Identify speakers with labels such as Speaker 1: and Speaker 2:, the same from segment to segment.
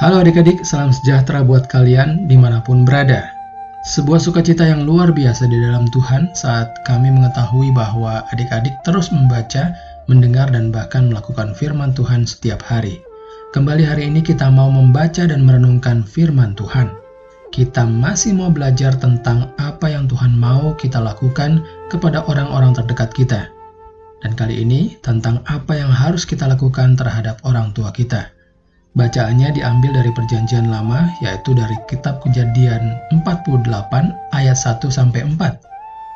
Speaker 1: Halo adik-adik, salam sejahtera buat kalian di mana pun berada. Sebuah sukacita yang luar biasa di dalam Tuhan saat kami mengetahui bahwa adik-adik terus membaca, mendengar, dan bahkan melakukan firman Tuhan setiap hari. Kembali hari ini kita mau membaca dan merenungkan firman Tuhan. Kita masih mau belajar tentang apa yang Tuhan mau kita lakukan kepada orang-orang terdekat kita. Dan kali ini tentang apa yang harus kita lakukan terhadap orang tua kita. Bacaannya diambil dari perjanjian lama, yaitu dari kitab kejadian 48 ayat 1 sampai 4.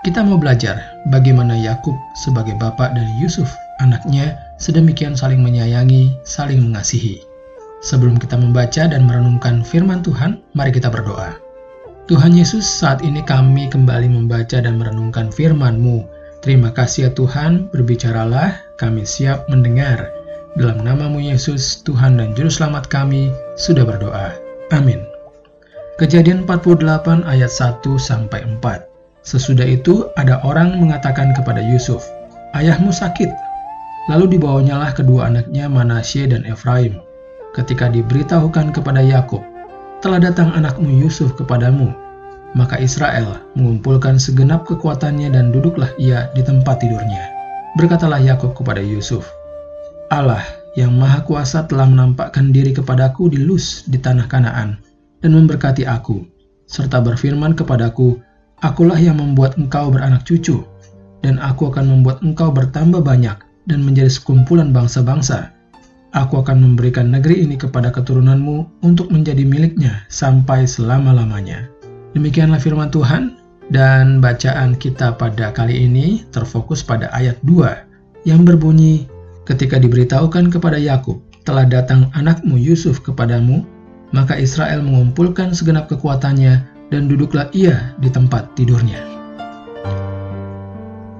Speaker 1: Kita mau belajar bagaimana Yakub sebagai bapak dari Yusuf, anaknya, sedemikian saling menyayangi, saling mengasihi. Sebelum kita membaca dan merenungkan firman Tuhan, mari kita berdoa. Tuhan Yesus, saat ini kami kembali membaca dan merenungkan firman-Mu. Terima kasih ya Tuhan, berbicaralah, kami siap mendengar. Dalam namamu Yesus, Tuhan dan Juru Selamat kami, sudah berdoa. Amin. Kejadian 48 ayat 1 sampai 4. Sesudah itu ada orang mengatakan kepada Yusuf, "Ayahmu sakit." Lalu dibawanyalah kedua anaknya Manasye dan Efraim. Ketika diberitahukan kepada Yakub, "Telah datang anakmu Yusuf kepadamu." Maka Israel mengumpulkan segenap kekuatannya dan duduklah ia di tempat tidurnya. Berkatalah Yakub kepada Yusuf, Allah yang Maha Kuasa telah menampakkan diri kepadaku di Lus di tanah Kanaan dan memberkati aku, serta berfirman kepadaku, Akulah yang membuat engkau beranak cucu, dan aku akan membuat engkau bertambah banyak dan menjadi sekumpulan bangsa-bangsa. Aku akan memberikan negeri ini kepada keturunanmu untuk menjadi miliknya sampai selama-lamanya. Demikianlah firman Tuhan, dan bacaan kita pada kali ini terfokus pada ayat 2 yang berbunyi, Ketika diberitahukan kepada Yakub, telah datang anakmu Yusuf kepadamu, maka Israel mengumpulkan segenap kekuatannya dan duduklah ia di tempat tidurnya.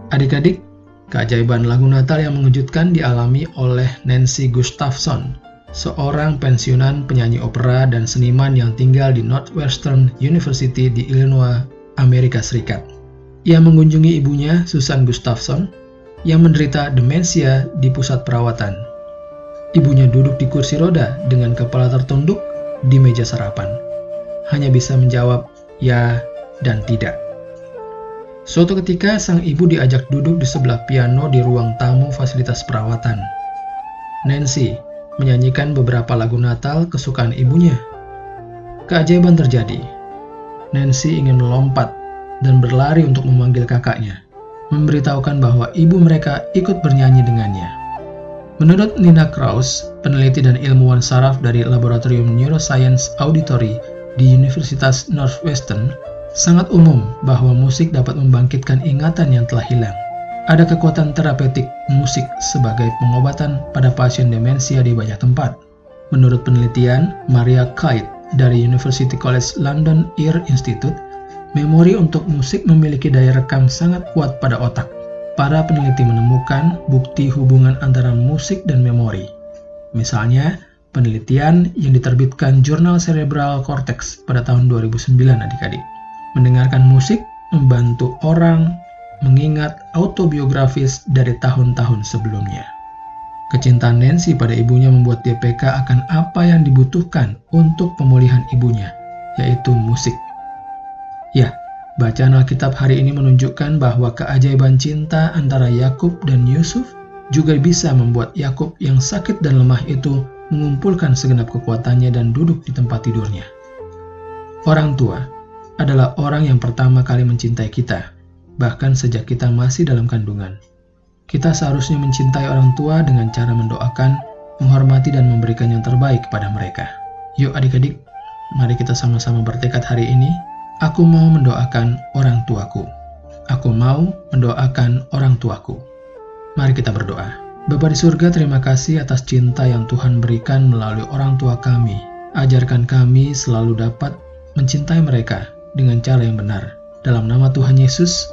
Speaker 1: Adik-adik, keajaiban lagu Natal yang mengejutkan dialami oleh Nancy Gustafson, seorang pensiunan penyanyi opera dan seniman yang tinggal di Northwestern University di Illinois, Amerika Serikat. Ia mengunjungi ibunya, Susan Gustafson, yang menderita demensia di pusat perawatan. Ibunya duduk di kursi roda dengan kepala tertunduk di meja sarapan. Hanya bisa menjawab ya dan tidak. Suatu ketika sang ibu diajak duduk di sebelah piano di ruang tamu fasilitas perawatan. Nancy menyanyikan beberapa lagu Natal kesukaan ibunya. Keajaiban terjadi. Nancy ingin melompat dan berlari untuk memanggil kakaknya memberitahukan bahwa ibu mereka ikut bernyanyi dengannya. Menurut Nina Kraus, peneliti dan ilmuwan saraf dari Laboratorium Neuroscience Auditory di Universitas Northwestern, sangat umum bahwa musik dapat membangkitkan ingatan yang telah hilang. Ada kekuatan terapeutik musik sebagai pengobatan pada pasien demensia di banyak tempat. Menurut penelitian Maria Kite dari University College London Ear Institute, Memori untuk musik memiliki daya rekam sangat kuat pada otak. Para peneliti menemukan bukti hubungan antara musik dan memori. Misalnya, penelitian yang diterbitkan Jurnal Cerebral Cortex pada tahun 2009 adik-adik. Mendengarkan musik membantu orang mengingat autobiografis dari tahun-tahun sebelumnya. Kecintaan Nancy pada ibunya membuat peka akan apa yang dibutuhkan untuk pemulihan ibunya, yaitu musik. Ya, bacaan Alkitab hari ini menunjukkan bahwa keajaiban cinta antara Yakub dan Yusuf juga bisa membuat Yakub yang sakit dan lemah itu mengumpulkan segenap kekuatannya dan duduk di tempat tidurnya. Orang tua adalah orang yang pertama kali mencintai kita, bahkan sejak kita masih dalam kandungan. Kita seharusnya mencintai orang tua dengan cara mendoakan, menghormati, dan memberikan yang terbaik kepada mereka. Yuk adik-adik, mari kita sama-sama bertekad hari ini Aku mau mendoakan orang tuaku. Aku mau mendoakan orang tuaku. Mari kita berdoa. Bapa di surga, terima kasih atas cinta yang Tuhan berikan melalui orang tua kami. Ajarkan kami selalu dapat mencintai mereka dengan cara yang benar. Dalam nama Tuhan Yesus,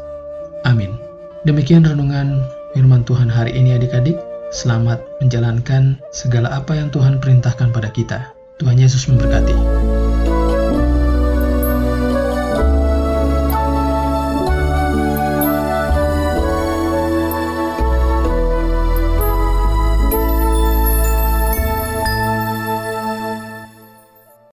Speaker 1: amin. Demikian renungan firman Tuhan hari ini adik-adik. Selamat menjalankan segala apa yang Tuhan perintahkan pada kita. Tuhan Yesus memberkati.